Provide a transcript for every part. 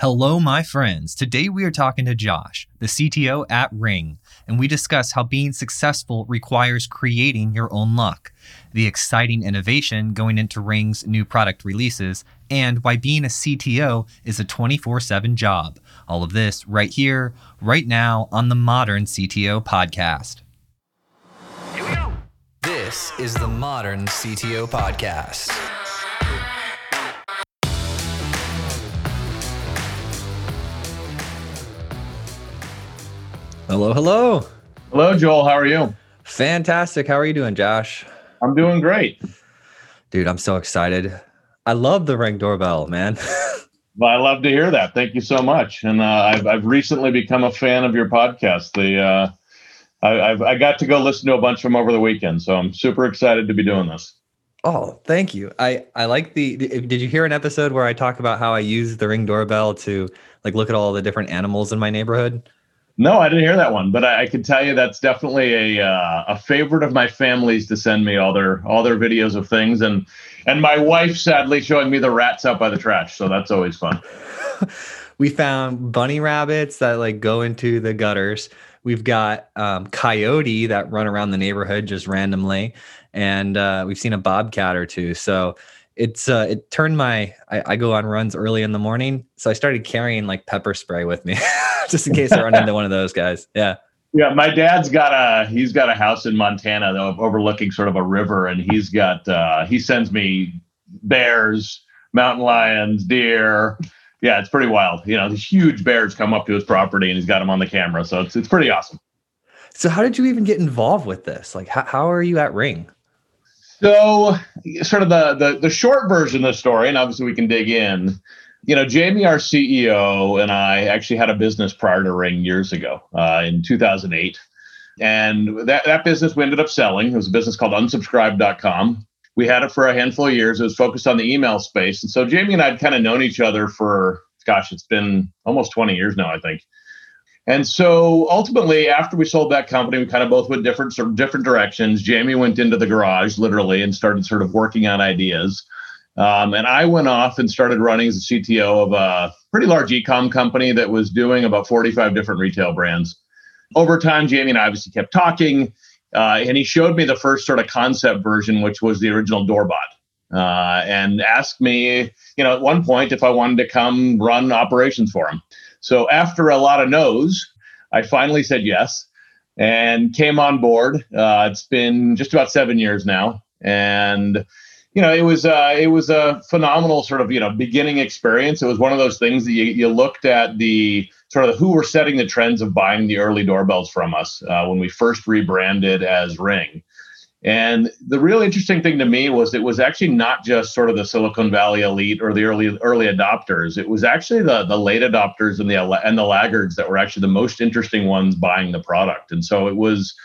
Hello, my friends. Today we are talking to Josh, the CTO at Ring, and we discuss how being successful requires creating your own luck, the exciting innovation going into Ring's new product releases, and why being a CTO is a 24 7 job. All of this right here, right now on the Modern CTO Podcast. Here we go. This is the Modern CTO Podcast. Hello, hello. Hello, Joel. How are you? Fantastic. How are you doing, Josh? I'm doing great. Dude, I'm so excited. I love the Ring doorbell, man. well, I love to hear that. Thank you so much. And uh, I've I've recently become a fan of your podcast. The uh, I, I've I got to go listen to a bunch of them over the weekend, so I'm super excited to be doing this. Oh, thank you. I I like the. Did you hear an episode where I talk about how I use the Ring doorbell to like look at all the different animals in my neighborhood? No, I didn't hear that one, but I, I can tell you that's definitely a uh, a favorite of my family's to send me all their all their videos of things, and and my wife sadly showing me the rats out by the trash, so that's always fun. we found bunny rabbits that like go into the gutters. We've got um, coyote that run around the neighborhood just randomly, and uh, we've seen a bobcat or two. So it's uh, it turned my I, I, go on runs early in the morning, so I started carrying like pepper spray with me just in case I run into one of those guys. Yeah. Yeah, my dad's got a he's got a house in Montana though, overlooking sort of a river, and he's got uh, he sends me bears, mountain lions, deer. Yeah, it's pretty wild. You know, these huge bears come up to his property, and he's got them on the camera, so it's it's pretty awesome. So, how did you even get involved with this? Like, how, how are you at Ring? So, sort of the, the the short version of the story, and obviously we can dig in. You know, Jamie, our CEO, and I actually had a business prior to Ring years ago uh, in 2008. And that, that business we ended up selling. It was a business called unsubscribe.com. We had it for a handful of years. It was focused on the email space. And so Jamie and I had kind of known each other for, gosh, it's been almost 20 years now, I think. And so ultimately, after we sold that company, we kind of both went different sort of different directions. Jamie went into the garage literally and started sort of working on ideas. Um, and I went off and started running as a CTO of a pretty large ecom company that was doing about 45 different retail brands. Over time, Jamie and I obviously kept talking, uh, and he showed me the first sort of concept version, which was the original Doorbot, uh, and asked me, you know, at one point if I wanted to come run operations for him. So after a lot of no's, I finally said yes and came on board. Uh, it's been just about seven years now, and you know it was uh, it was a phenomenal sort of you know beginning experience. It was one of those things that you, you looked at the sort of who were setting the trends of buying the early doorbells from us uh, when we first rebranded as Ring. And the real interesting thing to me was it was actually not just sort of the Silicon Valley elite or the early early adopters. It was actually the the late adopters and the and the laggards that were actually the most interesting ones buying the product. And so it was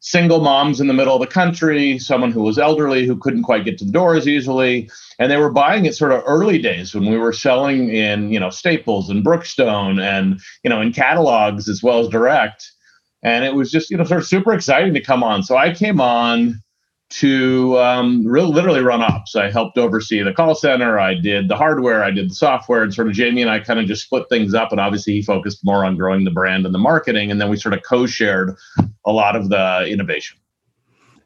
single moms in the middle of the country, someone who was elderly who couldn't quite get to the door as easily, and they were buying it sort of early days when we were selling in you know Staples and Brookstone and you know in catalogs as well as direct and it was just you know sort of super exciting to come on. So I came on to um, really literally run ops. I helped oversee the call center. I did the hardware. I did the software, and sort of Jamie and I kind of just split things up. And obviously, he focused more on growing the brand and the marketing, and then we sort of co-shared a lot of the innovation.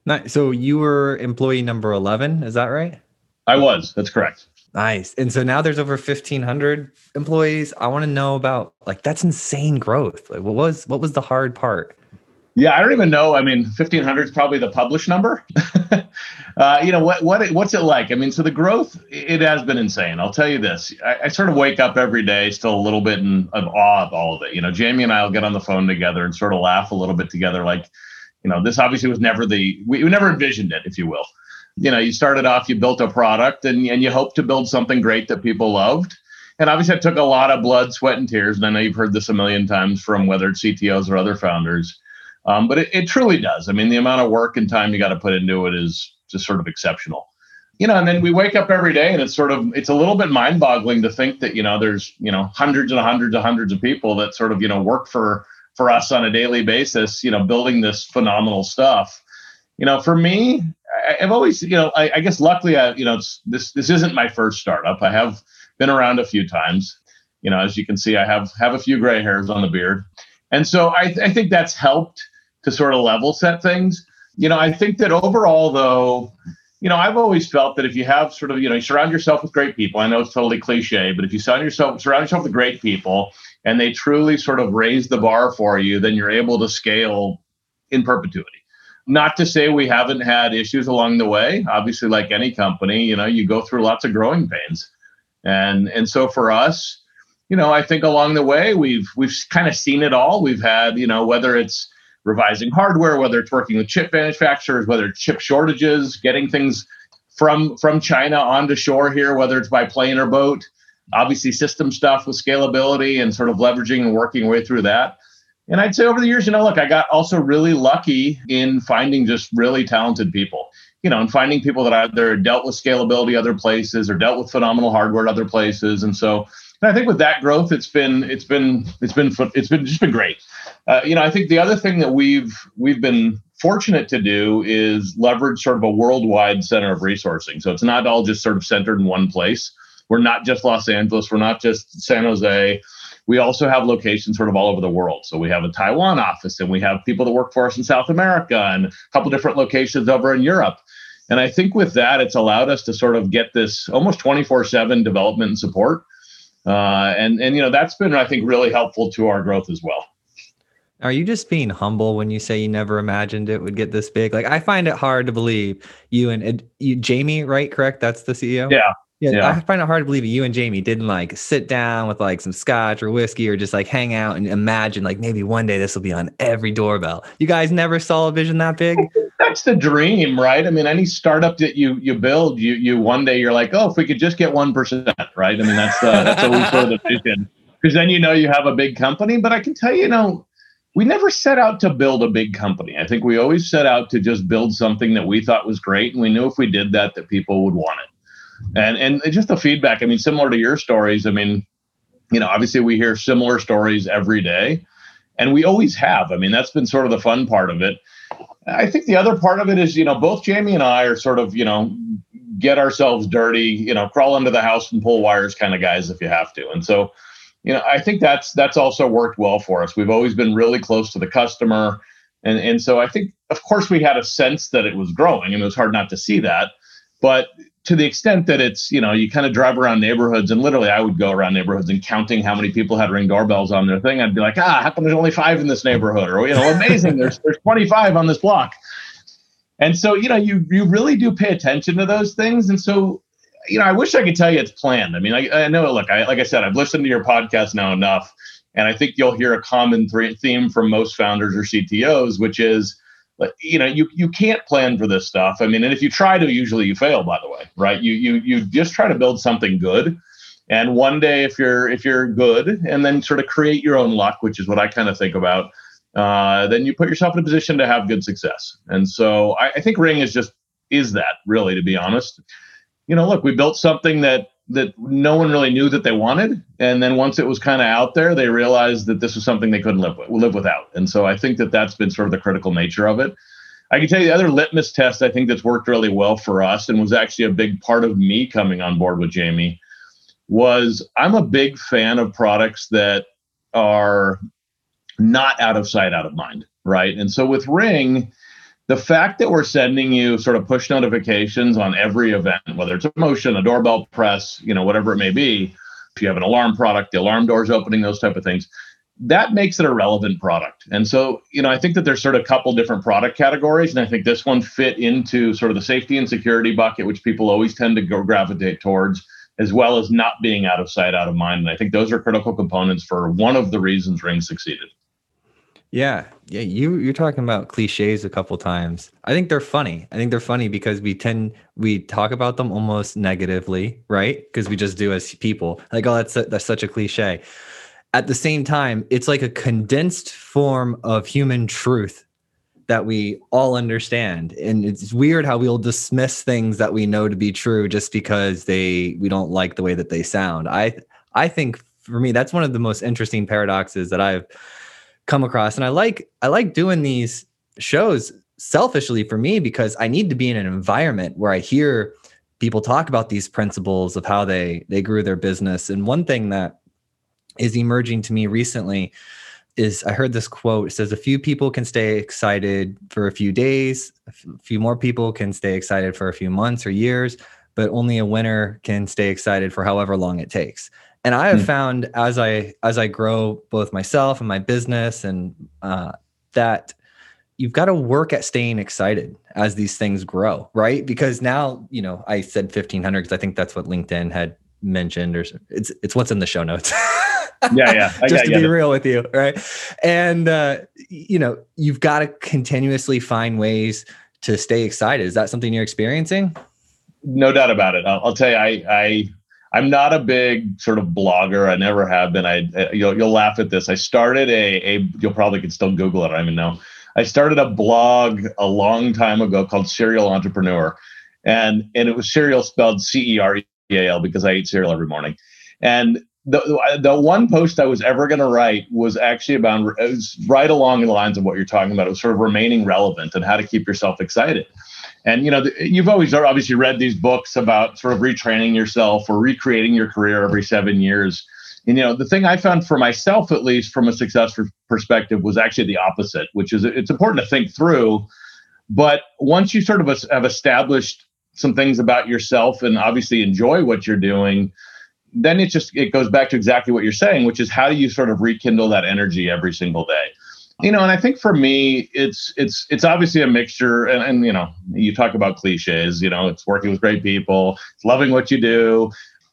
Nice. So you were employee number eleven, is that right? I was. That's correct. Nice. And so now there's over 1500 employees. I want to know about like that's insane growth. Like what was what was the hard part? Yeah, I don't even know. I mean, 1500 is probably the published number. uh, you know what what what's it like? I mean, so the growth it has been insane. I'll tell you this. I, I sort of wake up every day still a little bit in of awe of all of it. You know, Jamie and I will get on the phone together and sort of laugh a little bit together like, you know, this obviously was never the we, we never envisioned it, if you will you know, you started off, you built a product and, and you hope to build something great that people loved. And obviously, it took a lot of blood, sweat, and tears. And I know you've heard this a million times from whether it's CTOs or other founders. Um, but it, it truly does. I mean, the amount of work and time you got to put into it is just sort of exceptional. You know, and then we wake up every day and it's sort of it's a little bit mind-boggling to think that, you know, there's, you know, hundreds and hundreds and hundreds of people that sort of, you know, work for for us on a daily basis, you know, building this phenomenal stuff. You know, for me, I've always, you know, I, I guess luckily, I, you know, this this isn't my first startup. I have been around a few times. You know, as you can see, I have have a few gray hairs on the beard, and so I, I think that's helped to sort of level set things. You know, I think that overall, though, you know, I've always felt that if you have sort of, you know, you surround yourself with great people. I know it's totally cliche, but if you surround yourself surround yourself with great people and they truly sort of raise the bar for you, then you're able to scale in perpetuity. Not to say we haven't had issues along the way. Obviously, like any company, you know, you go through lots of growing pains. And and so for us, you know, I think along the way we've we've kind of seen it all. We've had, you know, whether it's revising hardware, whether it's working with chip manufacturers, whether it's chip shortages, getting things from from China onto shore here, whether it's by plane or boat. Obviously, system stuff with scalability and sort of leveraging and working way through that. And I'd say over the years, you know, look, I got also really lucky in finding just really talented people, you know, and finding people that either dealt with scalability other places or dealt with phenomenal hardware other places. And so and I think with that growth, it's been it's been it's been it's been just been great. Uh, you know, I think the other thing that we've we've been fortunate to do is leverage sort of a worldwide center of resourcing. So it's not all just sort of centered in one place. We're not just Los Angeles. We're not just San Jose we also have locations sort of all over the world. So we have a Taiwan office and we have people that work for us in South America and a couple different locations over in Europe. And I think with that, it's allowed us to sort of get this almost 24 7 development and support. Uh, and, and, you know, that's been, I think, really helpful to our growth as well. Are you just being humble when you say you never imagined it would get this big? Like, I find it hard to believe you and you, Jamie, right? Correct? That's the CEO? Yeah. Yeah, yeah, I find it hard to believe you and Jamie didn't like sit down with like some scotch or whiskey or just like hang out and imagine like maybe one day this will be on every doorbell. You guys never saw a vision that big? That's the dream, right? I mean, any startup that you you build, you you one day you're like, oh, if we could just get one percent, right? I mean, that's uh, that's always sort of the vision because then you know you have a big company. But I can tell you, you know, we never set out to build a big company. I think we always set out to just build something that we thought was great, and we knew if we did that, that people would want it and and just the feedback. I mean, similar to your stories. I mean, you know, obviously we hear similar stories every day, and we always have. I mean, that's been sort of the fun part of it. I think the other part of it is, you know, both Jamie and I are sort of, you know, get ourselves dirty, you know, crawl under the house and pull wires kind of guys if you have to. And so, you know, I think that's that's also worked well for us. We've always been really close to the customer. And and so I think of course we had a sense that it was growing and it was hard not to see that. But to the extent that it's you know you kind of drive around neighborhoods and literally i would go around neighborhoods and counting how many people had ring doorbells on their thing i'd be like ah how come there's only five in this neighborhood? Or you know amazing there's there's 25 on this block. And so you know you you really do pay attention to those things and so you know i wish i could tell you it's planned. I mean i, I know look I, like i said i've listened to your podcast now enough and i think you'll hear a common th- theme from most founders or ctos which is but you know you you can't plan for this stuff. I mean and if you try to usually you fail by the way right? You you you just try to build something good. And one day if you're if you're good and then sort of create your own luck which is what i kind of think about uh, then you put yourself in a position to have good success. And so I, I think ring is just is that really to be honest. You know look we built something that that no one really knew that they wanted. And then once it was kind of out there they realized that this was something they couldn't live with live without. And so i think that that's been sort of the critical nature of it. I can tell you the other litmus test i think that's worked really well for us and was actually a big part of me coming on board with jamie was i'm a big fan of products that are not out of sight out of mind right? And so with ring the fact that we're sending you sort of push notifications on every event, whether it's a motion, a doorbell press, you know, whatever it may be, if you have an alarm product, the alarm doors opening, those type of things, that makes it a relevant product. And so, you know, I think that there's sort of a couple different product categories, and I think this one fit into sort of the safety and security bucket, which people always tend to go gravitate towards, as well as not being out of sight, out of mind. And I think those are critical components for one of the reasons Ring succeeded. Yeah, yeah. You you're talking about cliches a couple times. I think they're funny. I think they're funny because we tend we talk about them almost negatively, right? Because we just do as people. Like, oh, that's a, that's such a cliche. At the same time, it's like a condensed form of human truth that we all understand. And it's weird how we'll dismiss things that we know to be true just because they we don't like the way that they sound. I I think for me that's one of the most interesting paradoxes that I've come across and i like i like doing these shows selfishly for me because i need to be in an environment where i hear people talk about these principles of how they they grew their business and one thing that is emerging to me recently is I heard this quote. It says, A few people can stay excited for a few days, a few more people can stay excited for a few months or years, but only a winner can stay excited for however long it takes. And I have mm. found as I as I grow both myself and my business and uh, that you've got to work at staying excited as these things grow, right? Because now, you know, I said 1500 because I think that's what LinkedIn had mentioned or it's it's what's in the show notes. yeah, yeah. I Just to be it. real with you, right? And uh, you know, you've got to continuously find ways to stay excited. Is that something you're experiencing? No doubt about it. I'll, I'll tell you, I, I I'm not a big sort of blogger. I never have been. I, you'll, you'll laugh at this. I started a, a you'll probably can still Google it. I don't know. I started a blog a long time ago called Serial Entrepreneur, and and it was cereal spelled C E R E A L because I ate cereal every morning. And the the one post I was ever going to write was actually about it was right along the lines of what you're talking about. It was sort of remaining relevant and how to keep yourself excited. And you know, the, you've always obviously read these books about sort of retraining yourself or recreating your career every seven years. And you know, the thing I found for myself, at least from a success perspective, was actually the opposite, which is it's important to think through. But once you sort of have established some things about yourself and obviously enjoy what you're doing, then it just it goes back to exactly what you're saying, which is how do you sort of rekindle that energy every single day? You know, and I think for me, it's it's it's obviously a mixture. And, and you know, you talk about cliches. You know, it's working with great people, it's loving what you do.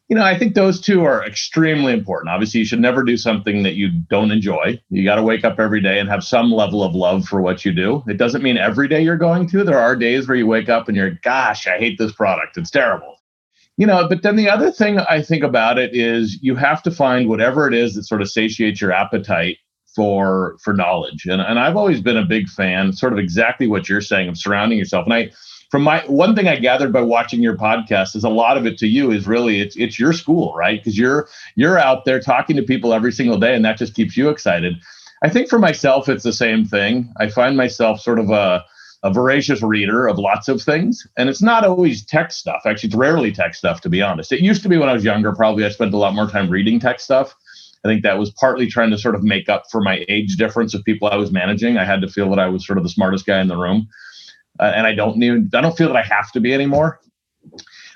You know, I think those two are extremely important. Obviously, you should never do something that you don't enjoy. You got to wake up every day and have some level of love for what you do. It doesn't mean every day you're going to. There are days where you wake up and you're, gosh, I hate this product. It's terrible you know but then the other thing i think about it is you have to find whatever it is that sort of satiates your appetite for for knowledge and, and i've always been a big fan sort of exactly what you're saying of surrounding yourself and i from my one thing i gathered by watching your podcast is a lot of it to you is really it's it's your school right because you're you're out there talking to people every single day and that just keeps you excited i think for myself it's the same thing i find myself sort of a a voracious reader of lots of things. And it's not always tech stuff. Actually, it's rarely tech stuff, to be honest. It used to be when I was younger, probably I spent a lot more time reading tech stuff. I think that was partly trying to sort of make up for my age difference of people I was managing. I had to feel that I was sort of the smartest guy in the room. Uh, and I don't need, I don't feel that I have to be anymore.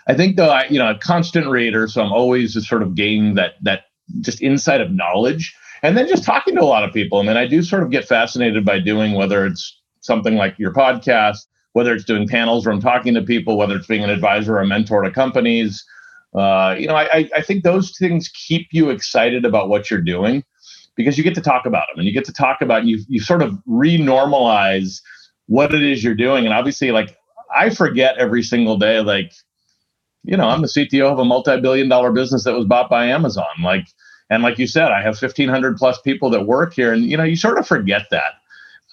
I think though, I, you know, a constant reader. So I'm always just sort of gaining that, that just insight of knowledge and then just talking to a lot of people. I mean, I do sort of get fascinated by doing whether it's something like your podcast, whether it's doing panels where I'm talking to people, whether it's being an advisor or a mentor to companies. Uh, you know, I, I think those things keep you excited about what you're doing because you get to talk about them and you get to talk about you you sort of re-normalize what it is you're doing. And obviously, like I forget every single day, like, you know, I'm the CTO of a multi-billion dollar business that was bought by Amazon. Like, and like you said, I have 1,500 plus people that work here, and you know, you sort of forget that.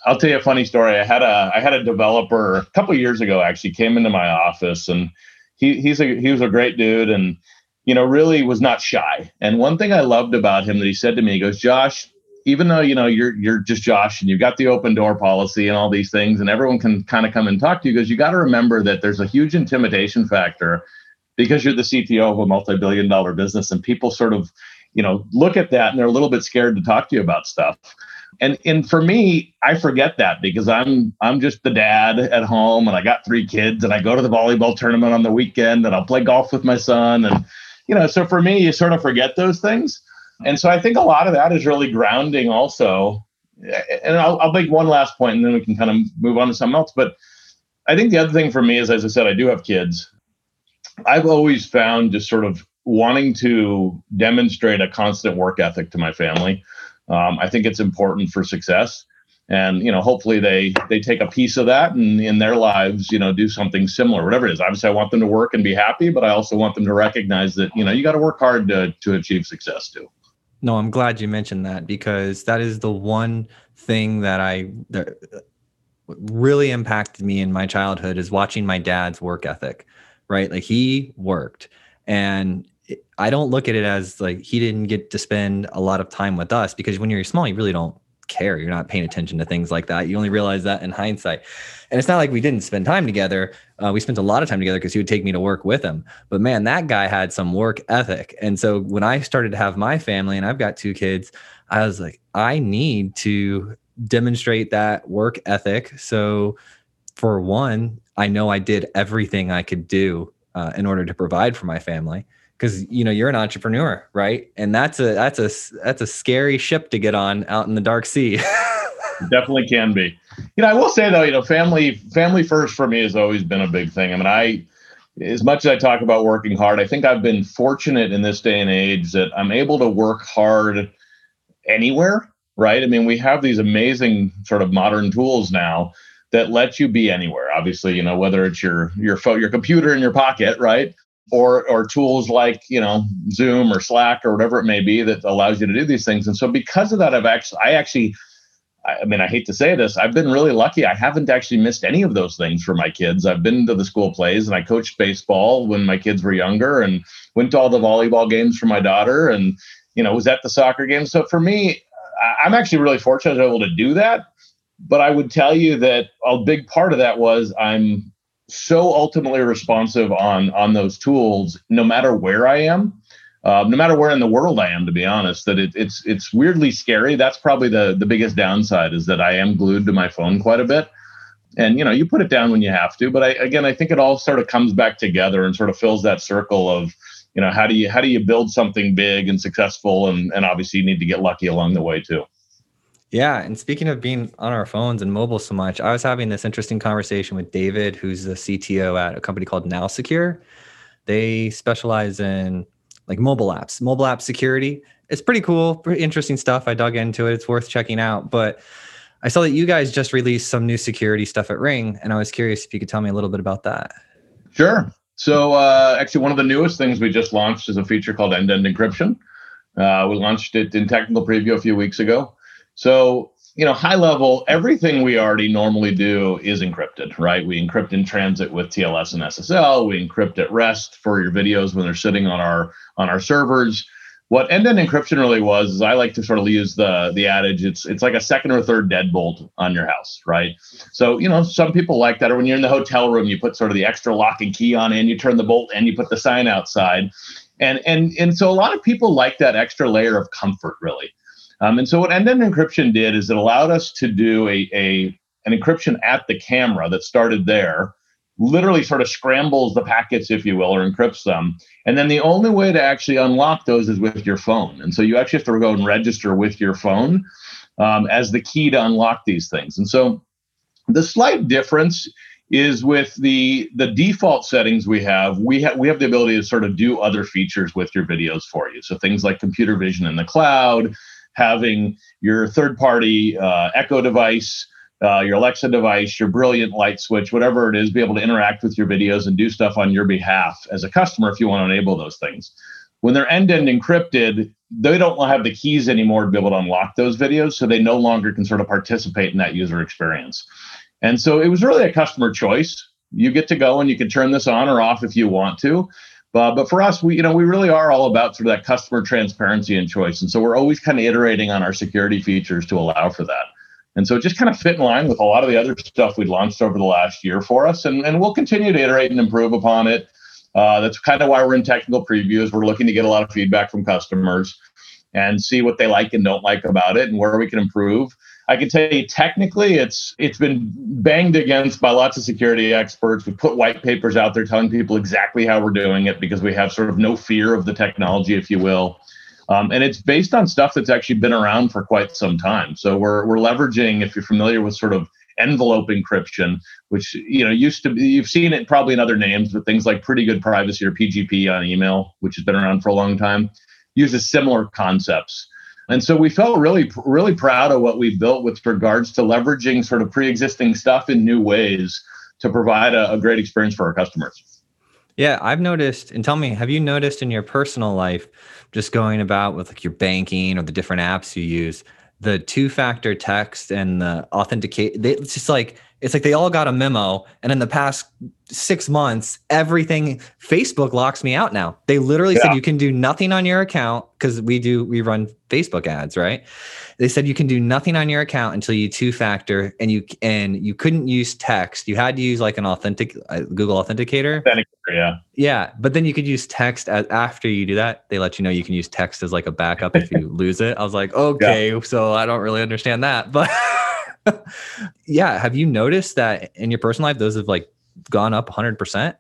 I'll tell you a funny story. I had a I had a developer a couple years ago actually came into my office and he he's a he was a great dude and you know really was not shy. And one thing I loved about him that he said to me, he goes, Josh, even though you know you're you're just Josh and you've got the open door policy and all these things and everyone can kind of come and talk to you, because you got to remember that there's a huge intimidation factor because you're the CTO of a multi-billion dollar business and people sort of you know look at that and they're a little bit scared to talk to you about stuff and and for me i forget that because i'm i'm just the dad at home and i got three kids and i go to the volleyball tournament on the weekend and i'll play golf with my son and you know so for me you sort of forget those things. And so i think a lot of that is really grounding also. And i'll, I'll make one last point and then we can kind of move on to something else. But i think the other thing for me is as i said i do have kids. I've always found just sort of wanting to demonstrate a constant work ethic to my family um, I think it's important for success. And you know, hopefully they they take a piece of that and in their lives, you know, do something similar, whatever it is. Obviously, I want them to work and be happy, but I also want them to recognize that you know you got to work hard to to achieve success too. No, I'm glad you mentioned that because that is the one thing that I that really impacted me in my childhood is watching my dad's work ethic. Right, like he worked, and I don't look at it as like he didn't get to spend a lot of time with us because when you're small, you really don't care. You're not paying attention to things like that. You only realize that in hindsight. And it's not like we didn't spend time together. Uh, we spent a lot of time together because he would take me to work with him. But man, that guy had some work ethic. And so when I started to have my family and I've got two kids, I was like, I need to demonstrate that work ethic. So for one, I know I did everything I could do uh, in order to provide for my family because you know you're an entrepreneur right? And that's a that's a that's a scary ship to get on out in the dark sea. Definitely can be. You know i will say though you know family family first for me has always been a big thing. I mean i as much as i talk about working hard i think i've been fortunate in this day and age that i'm able to work hard anywhere right? I mean we have these amazing sort of modern tools now that let you be anywhere. Obviously you know whether it's your your phone your computer in your pocket right or or tools like you know Zoom or Slack or whatever it may be that allows you to do these things. And so because of that, I've actually I actually I mean I hate to say this, I've been really lucky. I haven't actually missed any of those things for my kids. I've been to the school plays and I coached baseball when my kids were younger and went to all the volleyball games for my daughter and you know was at the soccer games. So for me, I'm actually really fortunate to be able to do that. But I would tell you that a big part of that was I'm so ultimately responsive on on those tools no matter where i am uh, no matter where in the world i am to be honest that it, it's it's weirdly scary. That's probably the the biggest downside is that i am glued to my phone quite a bit. And you know you put it down when you have to but I, again i think it all sort of comes back together and sort of fills that circle of you know how do you how do you build something big and successful and and obviously you need to get lucky along the way too yeah. And speaking of being on our phones and mobile so much, I was having this interesting conversation with David, who's the CTO at a company called NowSecure. They specialize in like mobile apps, mobile app security. It's pretty cool, pretty interesting stuff. I dug into it. It's worth checking out. But I saw that you guys just released some new security stuff at Ring, and I was curious if you could tell me a little bit about that. Sure. So, uh, actually, one of the newest things we just launched is a feature called end to end encryption. Uh, we launched it in technical preview a few weeks ago. So, you know, high level, everything we already normally do is encrypted, right? We encrypt in transit with TLS and SSL. We encrypt at rest for your videos when they're sitting on our on our servers. What end-to-end encryption really was is I like to sort of use the the adage it's it's like a second or third deadbolt on your house, right? So you know some people like that, or when you're in the hotel room, you put sort of the extra lock and key on, and you turn the bolt, and you put the sign outside, and and and so a lot of people like that extra layer of comfort, really. Um, and so what end-to-end encryption did is it allowed us to do a, a an encryption at the camera that started there, literally sort of scrambles the packets, if you will, or encrypts them. And then the only way to actually unlock those is with your phone. And so you actually have to go and register with your phone um, as the key to unlock these things. And so the slight difference is with the the default settings we have we have we have the ability to sort of do other features with your videos for you so things like computer vision in the cloud having your third party uh, Echo device, uh, your Alexa device, your brilliant light switch, whatever it is, be able to interact with your videos and do stuff on your behalf as a customer if you want to enable those things. When they're end to end encrypted, they don't have the keys anymore to be able to unlock those videos. So they no longer can sort of participate in that user experience. And so it was really a customer choice. You get to go and you can turn this on or off if you want to. Uh, but for us, we you know we really are all about sort of that customer transparency and choice, and so we're always kind of iterating on our security features to allow for that. And so it just kind of fit in line with a lot of the other stuff we'd launched over the last year for us, and and we'll continue to iterate and improve upon it. Uh, that's kind of why we're in technical previews. We're looking to get a lot of feedback from customers and see what they like and don't like about it, and where we can improve. I can tell you technically it's it's been banged against by lots of security experts. We put white papers out there telling people exactly how we're doing it because we have sort of no fear of the technology, if you will. Um, and it's based on stuff that's actually been around for quite some time. So we're we're leveraging, if you're familiar with sort of envelope encryption, which you know used to be you've seen it probably in other names, but things like pretty good privacy or PGP on email, which has been around for a long time, uses similar concepts. And so we felt really, really proud of what we built with regards to leveraging sort of pre-existing stuff in new ways to provide a, a great experience for our customers. Yeah, I've noticed, and tell me, have you noticed in your personal life, just going about with like your banking or the different apps you use, the two-factor text and the authenticate? It's just like It's like they all got a memo. And in the past six months, everything Facebook locks me out now. They literally Yeah. said you can do nothing on your account because we do, we run Facebook ads, right? They said you can do nothing on your account until you two factor and you, and you couldn't use text. You had to use like an authentic uh, Google Authenticator. Authenticator, Yeah. Yeah, but then you could use text as after you do that. They let you know you can use text as like a backup if you lose it. I was like, okay, so I don't really understand that, but yeah, have you noticed that in your personal life those have like gone up 100%?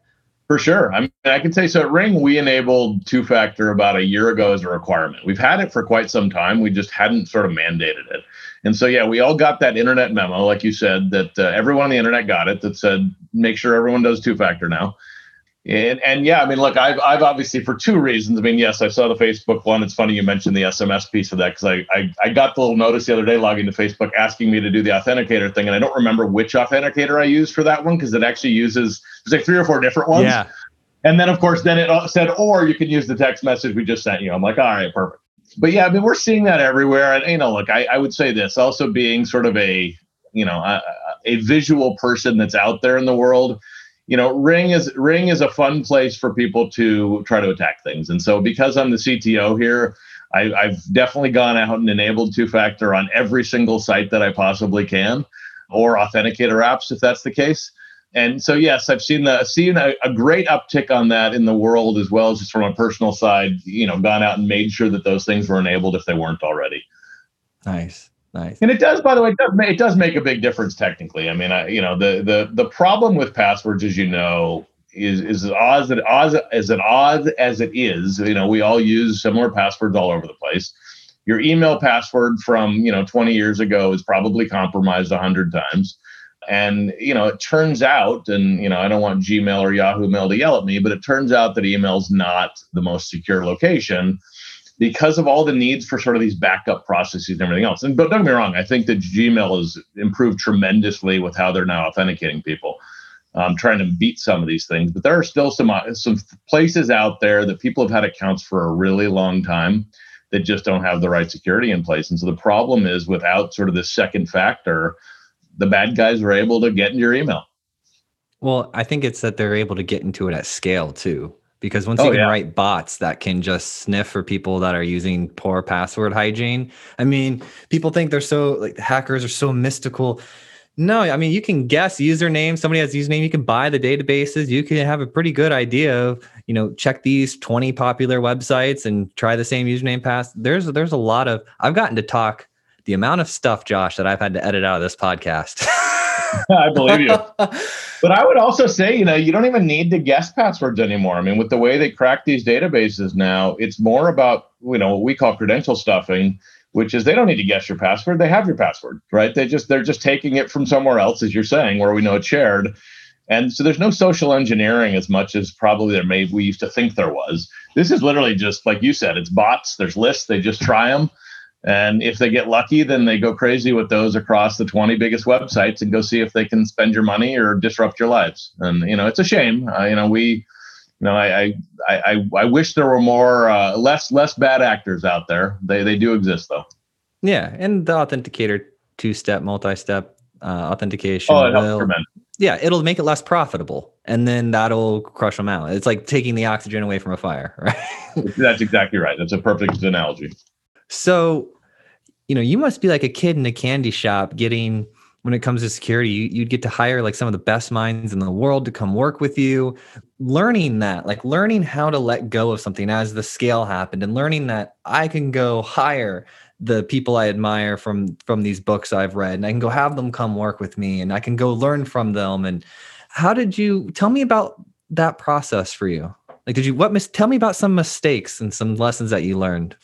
For sure. I mean, I can say so at Ring, we enabled two factor about a year ago as a requirement. We've had it for quite some time. We just hadn't sort of mandated it. And so, yeah, we all got that internet memo, like you said, that uh, everyone on the internet got it that said, make sure everyone does two factor now. And, and yeah, I mean, look, I've, I've obviously for two reasons. I mean, yes, I saw the Facebook one. It's funny you mentioned the SMS piece of that because I, I I got the little notice the other day logging to Facebook asking me to do the authenticator thing, and I don't remember which authenticator I used for that one because it actually uses there's like three or four different ones. Yeah. And then, of course, then it uh, said, or you can use the text message we just sent you. I'm like, all right, perfect. But yeah, I mean, we're seeing that everywhere. And, you know, look, I, I would say this also being sort of a, you know, a, a visual person that's out there in the world. You know, Ring is Ring is a fun place for people to try to attack things. And so, because I'm the CTO here, I, I've definitely gone out and enabled two factor on every single site that I possibly can, or authenticator apps if that's the case. And so yes i've seen the seen a, a, great uptick on that in the world as well as just from a personal side you know gone out and made sure that those things were enabled if they weren't already. Nice nice. And it does by the way it does, make, it does make a big difference technically. I mean I, you know the the the problem with passwords as you know is is as odd as, as an odd as it is you know we all use similar passwords all over the place. Your email password from you know 20 years ago is probably compromised 100 times. And you know, it turns out, and you know, I don't want Gmail or Yahoo Mail to yell at me, but it turns out that email's not the most secure location because of all the needs for sort of these backup processes and everything else. And but don't get me wrong, I think that Gmail has improved tremendously with how they're now authenticating people. Um, trying to beat some of these things, but there are still some uh, some places out there that people have had accounts for a really long time that just don't have the right security in place. And so the problem is without sort of this second factor, the bad guys are able to get into your email. Well, I think it's that they're able to get into it at scale too. Because once Oh, you can yeah. write bots that can just sniff for people that are using poor password hygiene, I mean, people think they're so like hackers are so mystical. No, I mean, you can guess username. Somebody has username. You can buy the databases. You can have a pretty good idea of, you know, check these 20 popular websites and try the same username pass. There's there's a lot of I've gotten to talk the amount of stuff, Josh, that I've had to edit out of this podcast. I believe you. But I would also say, you know, you don't even need to guess passwords anymore. I mean, with the way they crack these databases now, it's more about, you know, what we call credential stuffing, which is they don't need to guess your password. They have your password, right? They just they're just taking it from somewhere else, as you're saying, where we know it's shared. And so there's no social engineering as much as probably there may we used to think there was. This is literally just like you said, it's bots, there's lists, they just try them. And if they get lucky, then they go crazy with those across the 20 biggest websites and go see if they can spend your money or disrupt your lives. And you know, it's a shame. Uh, you know, we, you know, I I I, I wish there were more uh, less less bad actors out there. They they do exist though. Yeah, and the authenticator two-step, multi-step uh, authentication. Oh, it helps will- yeah, it'll make it less profitable, and then that'll crush them out. It's like taking the oxygen away from a fire, right? That's exactly right. That's a perfect analogy. So, you know, you must be like a kid in a candy shop getting. When it comes to security, you, you'd get to hire like some of the best minds in the world to come work with you. Learning that, like learning how to let go of something as the scale happened, and learning that I can go hire the people I admire from from these books I've read, and I can go have them come work with me, and I can go learn from them. And how did you tell me about that process for you? Like, did you what? Mis- tell me about some mistakes and some lessons that you learned.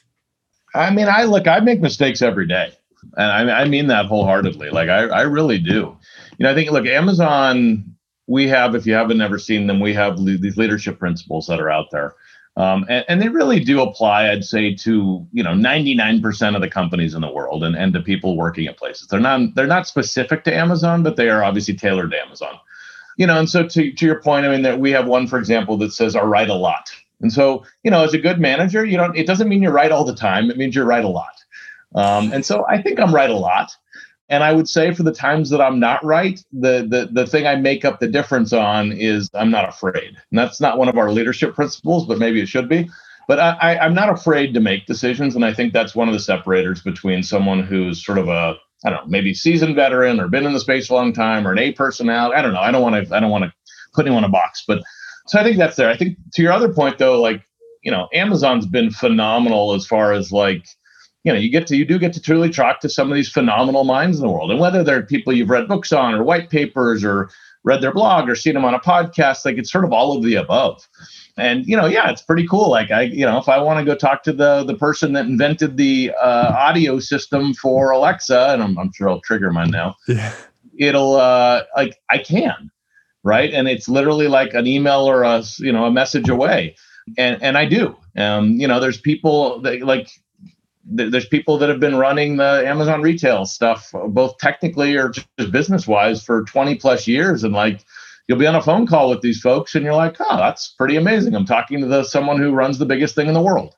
I mean, I look, I make mistakes every day. And I, I mean that wholeheartedly. Like, I, I really do. You know, I think, look, Amazon, we have, if you haven't ever seen them, we have le- these leadership principles that are out there. Um, and, and they really do apply, I'd say, to you know 99% of the companies in the world and, and to people working at places. They're not they're not specific to Amazon, but they are obviously tailored to Amazon. You know, and so to, to your point, I mean that we have one, for example, that says "are right a lot." And so, you know, as a good manager, you don't. It doesn't mean you're right all the time. It means you're right a lot. Um, and so, I think I'm right a lot. And I would say for the times that I'm not right, the the the thing I make up the difference on is I'm not afraid. And that's not one of our leadership principles, but maybe it should be. But I, I, I'm not afraid to make decisions, and I think that's one of the separators between someone who's sort of a I don't know, maybe seasoned veteran or been in the space a long time or an A personality. I don't know. I don't want to I don't want to put anyone in a box, but so I think that's there. I think to your other point though, like you know, Amazon's been phenomenal as far as like you know, you get to you do get to truly talk to some of these phenomenal minds in the world, and whether they're people you've read books on or white papers or read their blog or seen them on a podcast, like it's sort of all of the above. And you know, yeah, it's pretty cool. Like I, you know, if I want to go talk to the the person that invented the uh, audio system for Alexa, and I'm, I'm sure I'll trigger mine now. Yeah. It'll uh, like I can, right? And it's literally like an email or a you know a message away, and and I do. Um, you know, there's people that like there's people that have been running the Amazon retail stuff, both technically or just business wise, for 20 plus years. And like, you'll be on a phone call with these folks, and you're like, oh, that's pretty amazing. I'm talking to the someone who runs the biggest thing in the world.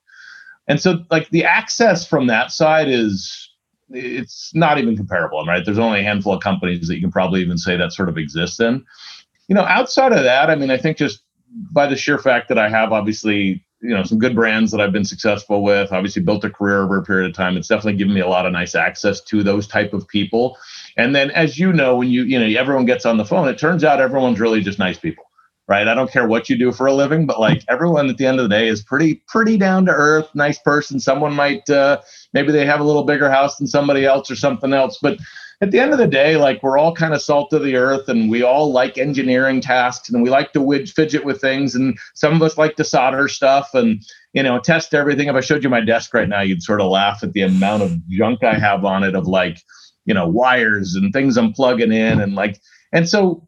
And so, like, the access from that side is it's not even comparable, right? There's only a handful of companies that you can probably even say that sort of exists in. You know, outside of that, I mean, I think just by the sheer fact that I have obviously you know some good brands that I've been successful with. Obviously, built a career over a period of time. It's definitely given me a lot of nice access to those type of people. And then, as you know, when you you know everyone gets on the phone, it turns out everyone's really just nice people, right? I don't care what you do for a living, but like everyone at the end of the day is pretty pretty down to earth, nice person. Someone might uh, maybe they have a little bigger house than somebody else or something else, but at the end of the day, like we're all kind of salt of the earth and we all like engineering tasks and we like to fidget with things. And some of us like to solder stuff and, you know, test everything. If I showed you my desk right now, you'd sort of laugh at the amount of junk I have on it of like, you know, wires and things I'm plugging in and like, and so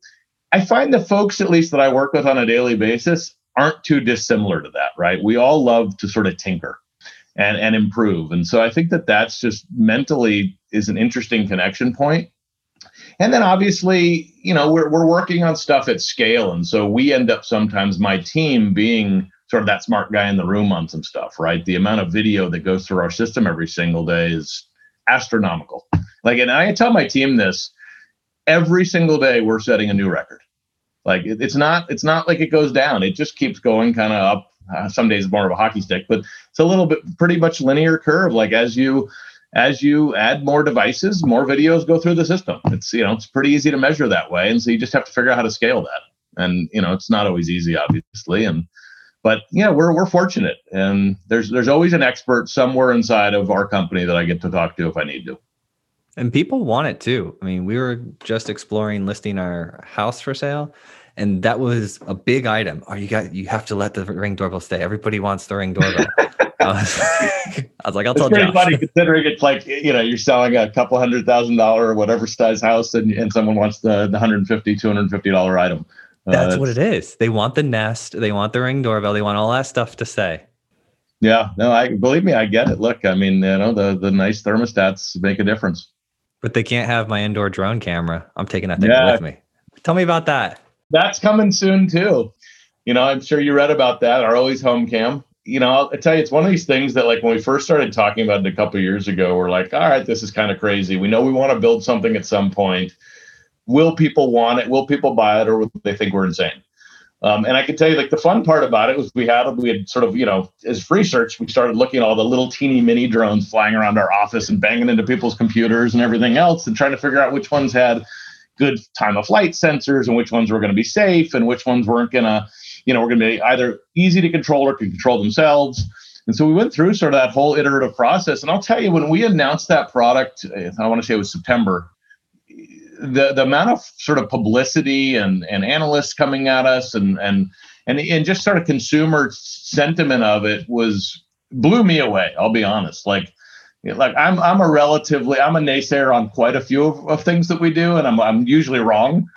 I find the folks, at least that I work with on a daily basis, aren't too dissimilar to that, right? We all love to sort of tinker and and improve. And so I think that that's just mentally is an interesting connection point. And then obviously, you know, we're we're working on stuff at scale, and so we end up sometimes my team being sort of that smart guy in the room on some stuff, right? The amount of video that goes through our system every single day is astronomical. Like, and I tell my team this every single day we're setting a new record. Like it's not it's not like it goes down. It just keeps going kind of up uh, some days more of a hockey stick, but it's a little bit pretty much linear curve. Like as you as you add more devices, more videos go through the system. It's you know it's pretty easy to measure that way, and so you just have to figure out how to scale that. And you know it's not always easy, obviously, and but yeah, we're we're fortunate, and there's there's always an expert somewhere inside of our company that I get to talk to if I need to. And people want it too. I mean, we were just exploring listing our house for sale, and that was a big item. Oh, you got you have to let the ring doorbell stay. Everybody wants the ring doorbell. I was like, I'll tell you. It's pretty funny considering it's like you know you're selling a couple hundred thousand dollar or whatever size house, and, and someone wants the the 150 250 dollar item. Uh, that's, what it is. They want the nest. They want the ring doorbell. They want all that stuff to say. Yeah, no, I believe me, I get it. Look, I mean, you know, the the nice thermostats make a difference. But they can't have my indoor drone camera. I'm taking that thing yeah. with me. Tell me about that that's coming soon too. You know, I'm sure you read about that. Our always home cam. You know, I'll, tell you, it's one of these things that, like, when we first started talking about it a couple years ago, we're like, all right, this is kind of crazy. We know we want to build something at some point. Will people want it? Will people buy it, or will they think we're insane? Um, and I can tell you, like, the fun part about it was we had we had sort of, you know, as research, we started looking at all the little teeny mini drones flying around our office and banging into people's computers and everything else, and trying to figure out which ones had good time of flight sensors and which ones were going to be safe and which ones weren't going to, you know, were going to be either easy to control or can control themselves. And so we went through sort of that whole iterative process. And I'll tell you, when we announced that product, eh, I want to say it was September, the, the amount of sort of publicity and, and analysts coming at us and, and, and, and just sort of consumer sentiment of it was blew me away. I'll be honest. Like, like I'm I'm a relatively I'm a naysayer on quite a few of, of things that we do, and I'm I'm usually wrong.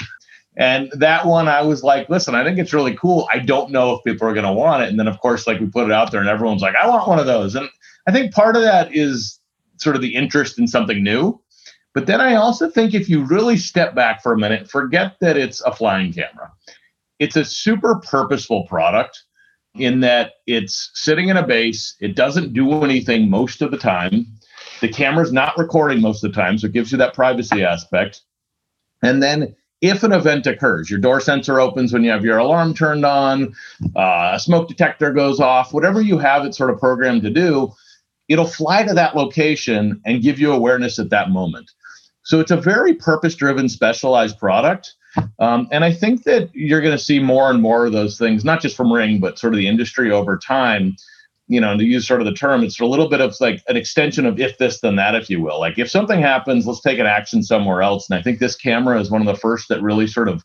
And that one, I was like, listen, I think it's really cool. I don't know if people are going to want it. And then, of course, like we put it out there, and everyone's like, I want one of those. And I think part of that is sort of the interest in something new. But then I also think if you really step back for a minute, forget that it's a flying camera. It's a super purposeful product in that it's sitting in a base. It doesn't do anything most of the time. The camera's not recording most of the time, so it gives you that privacy aspect. And then if an event occurs, your door sensor opens when you have your alarm turned on, uh, a smoke detector goes off, whatever you have it sort of programmed to do, it'll fly to that location and give you awareness at that moment. So it's a very purpose driven, specialized product. Um, and I think that you're going to see more and more of those things, not just from Ring, but sort of the industry over time. You know, to use sort of the term, it's a little bit of like an extension of if this, then that, if you will. Like if something happens, let's take an action somewhere else. And I think this camera is one of the first that really sort of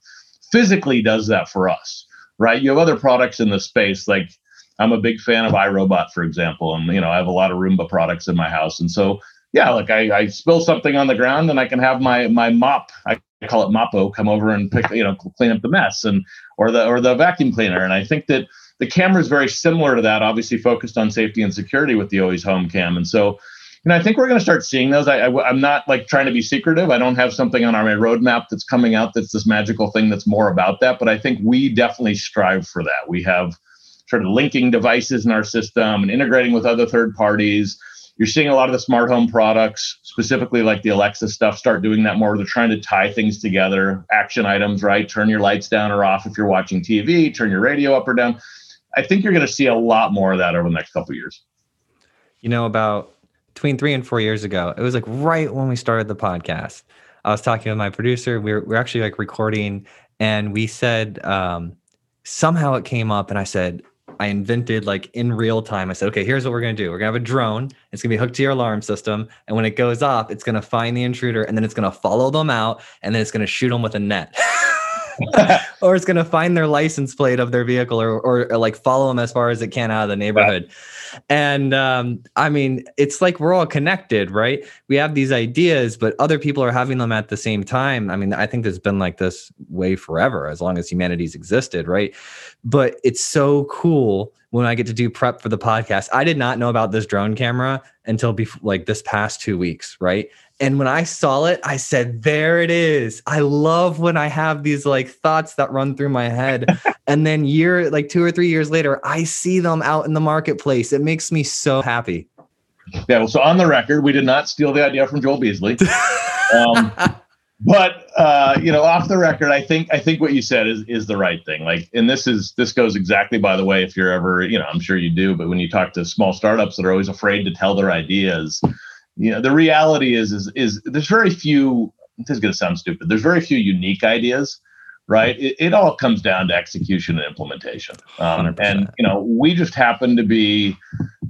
physically does that for us, right? You have other products in the space, like I'm a big fan of iRobot, for example. And, you know, I have a lot of Roomba products in my house. And so yeah, like I, I spill something on the ground and I can have my my mop, I call it Mopo, come over and pick, you know, clean up the mess and or the or the vacuum cleaner. And I think that the camera is very similar to that, obviously focused on safety and security with the Always Home Cam. And so, you know, I think we're going to start seeing those. I, I am not like trying to be secretive. I don't have something on our roadmap that's coming out that's this magical thing that's more about that. But I think we definitely strive for that. We have sort of linking devices in our system and integrating with other third parties you're seeing a lot of the smart home products, specifically like the Alexa stuff, start doing that more. They're trying to tie things together, action items, right? Turn your lights down or off if you're watching TV, turn your radio up or down. I think you're going to see a lot more of that over the next couple years. You know, about between three and four years ago, it was like right when we started the podcast. I was talking with my producer. We are we actually like recording, and we said um, somehow it came up, and I said, I invented like in real time. I said, okay, here's what we're gonna do. We're gonna have a drone. It's gonna be hooked to your alarm system, and when it goes off, it's gonna find the intruder, and then it's gonna follow them out, and then it's gonna shoot them with a net. or it's going to find their license plate of their vehicle or, or, or, like follow them as far as it can out of the neighborhood. Right. And um, I mean, it's like we're all connected, right? We have these ideas, but other people are having them at the same time. I mean, I think there's been like this way forever, as long as humanity's existed, right? But it's so cool when I get to do prep for the podcast. I did not know about this drone camera until before, like this past two weeks, right? And when I saw it, I said, there it is. I love when I have these like thoughts that run through my head. and then year, like two or three years later, I see them out in the marketplace. It makes me so happy. Yeah. Well, so on the record, we did not steal the idea from Joel Beasley. Um, but uh, you know, off the record, I think I think what you said is is the right thing. Like, and this is this goes exactly by the way. If you're ever, you know, I'm sure you do, but when you talk to small startups that are always afraid to tell their ideas, you know the reality is is is there's very few this is going to sound stupid there's very few unique ideas right? It, it all comes down to execution and implementation. Um, and you know we just happen to be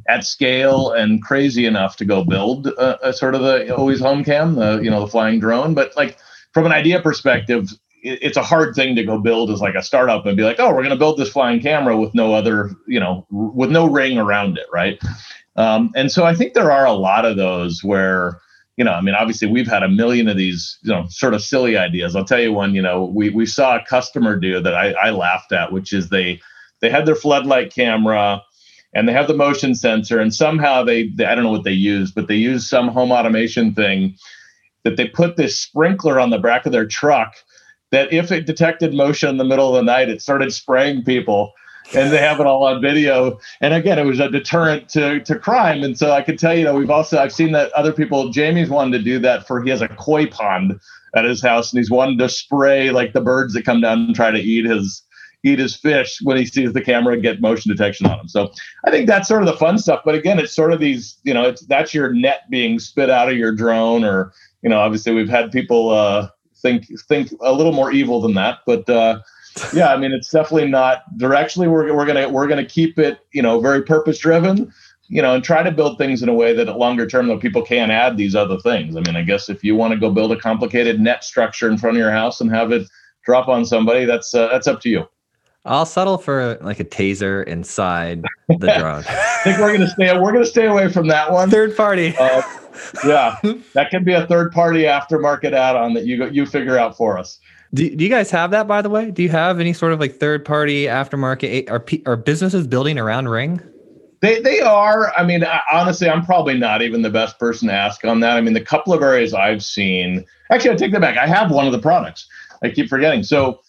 at scale and crazy enough to go build a, a sort of the always home cam the you know the flying drone. But like from an idea perspective it's a hard thing to go build as like a startup and be like, oh, we're going to build this flying camera with no other, you know, with no ring around it, right? Um, and so I think there are a lot of those where, you know, I mean, obviously we've had a million of these, you know, sort of silly ideas. I'll tell you one, you know, we, we saw a customer do that I, I laughed at, which is they, they had their floodlight camera and they have the motion sensor and somehow they, they I don't know what they used, but they used some home automation thing that they put this sprinkler on the back of their truck that if it detected motion in the middle of the night, it started spraying people and they have it all on video. And again, it was a deterrent to, to crime. And so I can tell you, know, we've also I've seen that other people. Jamie's wanted to do that for he has a koi pond at his house, and he's wanted to spray like the birds that come down and try to eat his eat his fish when he sees the camera get motion detection on him. So I think that's sort of the fun stuff. But again, it's sort of these, you know, it's that's your net being spit out of your drone, or you know, obviously we've had people uh, think think a little more evil than that, but. Uh, yeah, I mean, it's definitely not directionally. We're we're gonna we're gonna keep it, you know, very purpose driven, you know, and try to build things in a way that at longer term, though, people can add these other things. I mean, I guess if you want to go build a complicated net structure in front of your house and have it drop on somebody, that's uh, that's up to you. I'll settle for like a taser inside the drone. I think we're gonna stay. We're gonna stay away from that one. Third party. Uh, yeah, that can be a third party aftermarket add-on that you you figure out for us. Do, do you guys have that by the way? Do you have any sort of like third party aftermarket? Are, are businesses building around Ring? They, they are. I mean, honestly, I'm probably not even the best person to ask on that. I mean, the couple of areas I've seen, actually, I take that back. I have one of the products. I keep forgetting. So,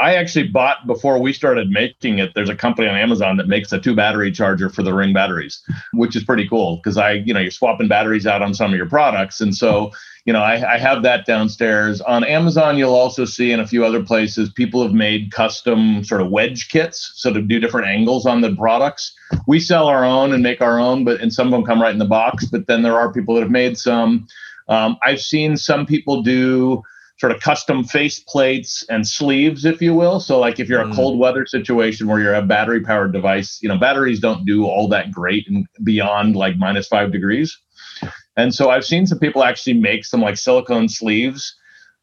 I actually bought before we started making it. There's a company on Amazon that makes a two battery charger for the Ring batteries, which is pretty cool because I, you know, you're swapping batteries out on some of your products. And so, you know, I, I, have that downstairs. On Amazon, you'll also see in a few other places, people have made custom sort of wedge kits, so to do different angles on the products. We sell our own and make our own, but and some of them come right in the box. But then there are people that have made some. Um, I've seen some people do sort of custom face plates and sleeves, if you will. So, like if you're mm. a cold weather situation where you're a battery powered device, you know, batteries don't do all that great and beyond like minus five degrees. And so I've seen some people actually make some like silicone sleeves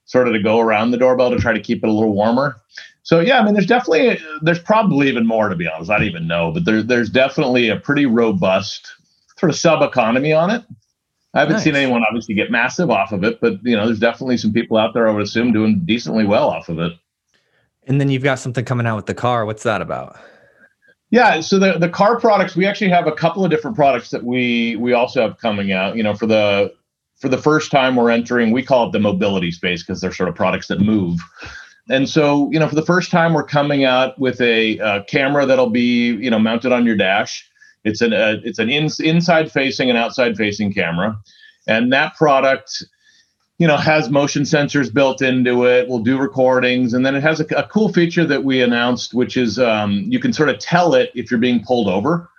sort of to go around the doorbell to try to keep it a little warmer. So yeah, I mean, there's definitely there's probably even more to be honest. I don't even know, but there, there's definitely a pretty robust sort of sub economy on it. I haven't nice. seen anyone obviously get massive off of it, but you know, there's definitely some people out there I would assume doing decently well off of it. And then you've got something coming out with the car. What's that about? Yeah, so the the car products, we actually have a couple of different products that we we also have coming out. You know, for the for the first time we're entering, we call it the mobility space because they're sort of products that move. And so, you know, for the first time, we're coming out with a, camera that'll be, you know, mounted on your dash it's an uh, it's an in, inside facing and outside facing camera, and that product, you know, has motion sensors built into it. We'll do recordings, and then it has a, a cool feature that we announced, which is um, you can sort of tell it if you're being pulled over.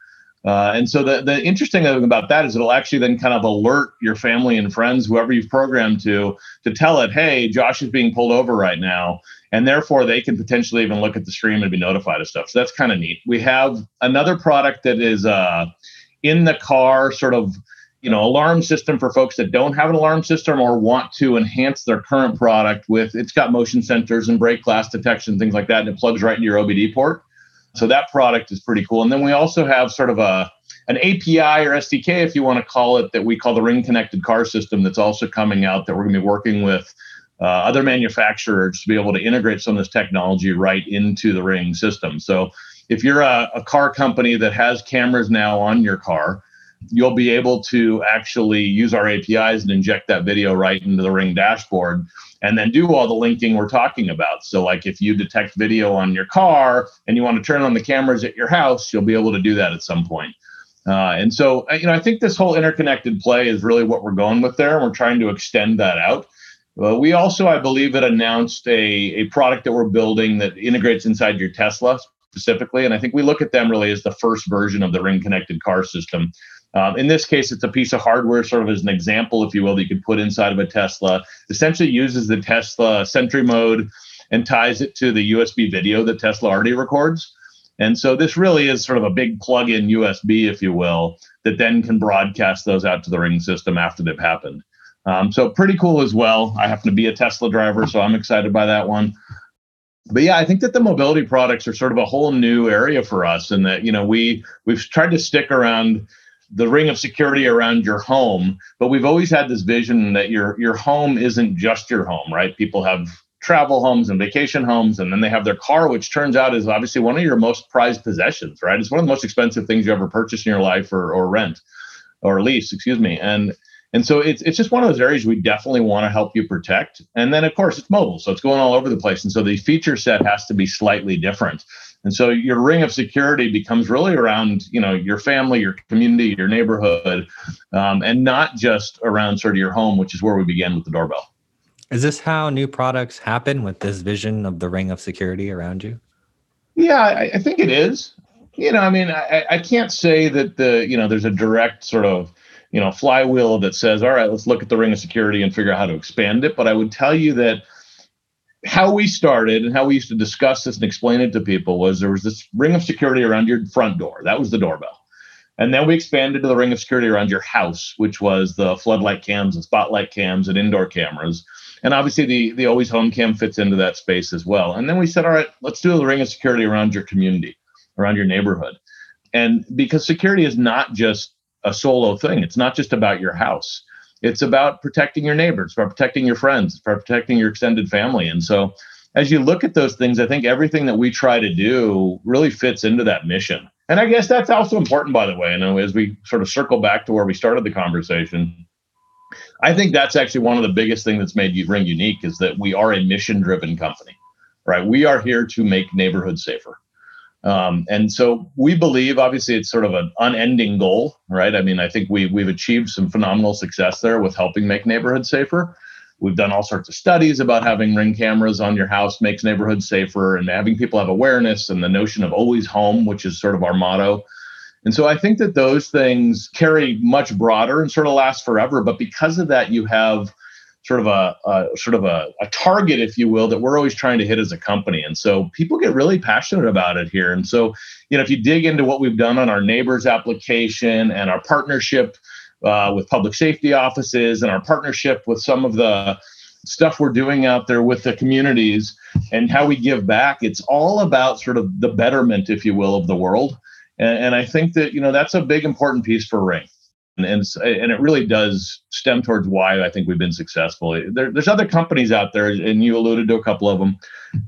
Uh, and so the, the interesting thing about that is it'll actually then kind of alert your family and friends, whoever you've programmed to, to tell it, hey, Josh is being pulled over right now and therefore they can potentially even look at the stream and be notified of stuff. So that's kind of neat. We have another product that is uh, in the car, sort of you know alarm system for folks that don't have an alarm system or want to enhance their current product with. It's got motion sensors and break glass detection, things like that, and it plugs right into your OBD port. So that product is pretty cool. And then we also have sort of a an API or SDK, if you want to call it, that we call the Ring Connected Car System that's also coming out that we're going to be working with uh, other manufacturers to be able to integrate some of this technology right into the ring system. So if you're a, a car company that has cameras now on your car, you'll be able to actually use our APIs and inject that video right into the Ring dashboard and then do all the linking we're talking about. So, like if you detect video on your car and you want to turn on the cameras at your house, you'll be able to do that at some point. Uh, and so, you know, I think this whole interconnected play is really what we're going with there. And we're trying to extend that out. Well, we also, I believe, had announced a, a product that we're building that integrates inside your Tesla specifically. And I think we look at them really as the first version of the ring connected car system. Um, in this case, it's a piece of hardware, sort of as an example, if you will, that you could put inside of a Tesla. Essentially, uses the Tesla Sentry mode and ties it to the USB video that Tesla already records. And so this really is sort of a big plug-in USB, if you will, that then can broadcast those out to the ring system after they've happened. Um, so pretty cool as well. I happen to be a Tesla driver, so I'm excited by that one. But yeah, I think that the mobility products are sort of a whole new area for us, and that you know we we've tried to stick around the ring of security around your home, but we've always had this vision that your your home isn't just your home, right? People have travel homes and vacation homes, and then they have their car, which turns out is obviously one of your most prized possessions, right? It's one of the most expensive things you ever purchase in your life or or rent or lease, excuse me, and and so it's, it's just one of those areas we definitely want to help you protect. And then, of course, it's mobile, so it's going all over the place. And so the feature set has to be slightly different. And so your ring of security becomes really around, you know, your family, your community, your neighborhood, um, and not just around sort of your home, which is where we began with the doorbell. Is this how new products happen with this vision of the ring of security around you? Yeah, I, I think it is. You know, I mean, I, I can't say that the, you know, there's a direct sort of you know flywheel that says all right let's look at the ring of security and figure out how to expand it but i would tell you that how we started and how we used to discuss this and explain it to people was there was this ring of security around your front door that was the doorbell and then we expanded to the ring of security around your house which was the floodlight cams and spotlight cams and indoor cameras and obviously the the always home cam fits into that space as well and then we said all right let's do the ring of security around your community around your neighborhood and because security is not just a solo thing. It's not just about your house. It's about protecting your neighbors, about protecting your friends, about protecting your extended family. And so as you look at those things, I think everything that we try to do really fits into that mission. And I guess that's also important, by the way. Know, as we sort of circle back to where we started the conversation, I think that's actually one of the biggest things that's made Ring unique is that we are a mission-driven company. right? We are here to make neighborhoods safer. Um, and so we believe, obviously, it's sort of an unending goal, right? I mean, I think we we've achieved some phenomenal success there with helping make neighborhoods safer. We've done all sorts of studies about having ring cameras on your house makes neighborhoods safer, and having people have awareness and the notion of always home, which is sort of our motto. And so I think that those things carry much broader and sort of last forever. But because of that, you have sort of a, a sort of a, a, target, if you will, that we're always trying to hit as a company. And so people get really passionate about it here. And so, you know, if you dig into what we've done on our neighbors application and our partnership uh, with public safety offices and our partnership with some of the stuff we're doing out there with the communities and how we give back, it's all about sort of the betterment, if you will, of the world. And, and I think that, you know, that's a big important piece for Ring and and, and it really does stem towards why I think we've been successful. There, there's other companies out there, and you alluded to a couple of them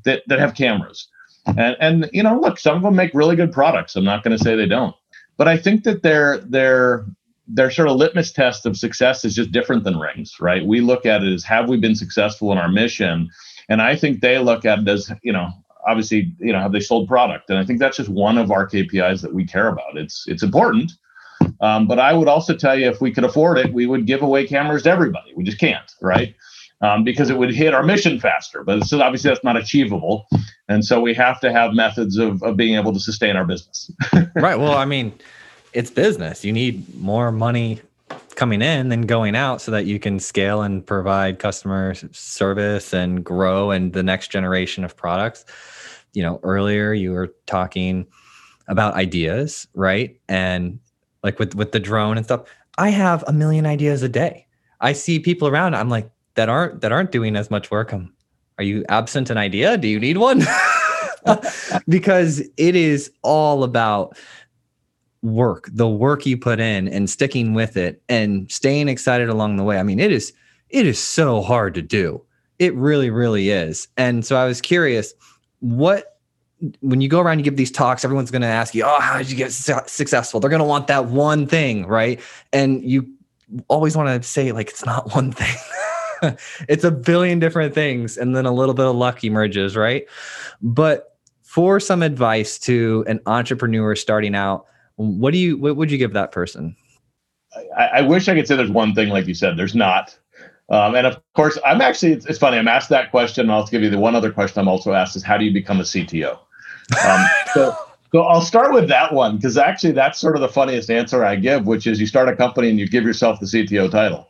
that that have cameras, and and you know, look, some of them make really good products. I'm not going to say they don't, but I think that their their their sort of litmus test of success is just different than rings, right? We look at it as have we been successful in our mission, and I think they look at it as you know obviously you know have they sold product and i think that's just one of our kpis that we care about it's it's important um, but I would also tell you if we could afford it, we would give away cameras to everybody. We just can't, right? Um, because it would hit our mission faster. But obviously that's not achievable. And so we have to have methods of, of being able to sustain our business. right. Well, I mean, it's business. You need more money coming in than going out so that you can scale and provide customer service and grow and the next generation of products. You know, earlier you were talking about ideas, right? And like with with the drone and stuff i have a million ideas a day. I see people around i'm like that aren't that aren't doing as much work i'm are you absent an idea? Do you need one? Because it is all about work the work you put in and sticking with it and staying excited along the way. I mean it is it is so hard to do. It really really is. And so i was curious what when you go around and give these talks, everyone's going to ask you, "Oh, how did you get su- successful?" They're going to want that one thing, right? And you always want to say like it's not one thing. it's a billion different things and then a little bit of luck emerges, right? But for some advice to an entrepreneur starting out, what do you what would you give that person? I, I wish I could say there's one thing like you said. There's not. Um, and of course, I'm actually, it's, it's, funny, I'm asked that question. And I'll give you the one other question I'm also asked is how do you become a CTO? Um, so, so I'll start with that one because actually that's sort of the funniest answer I give, which is you start a company and you give yourself the CTO title.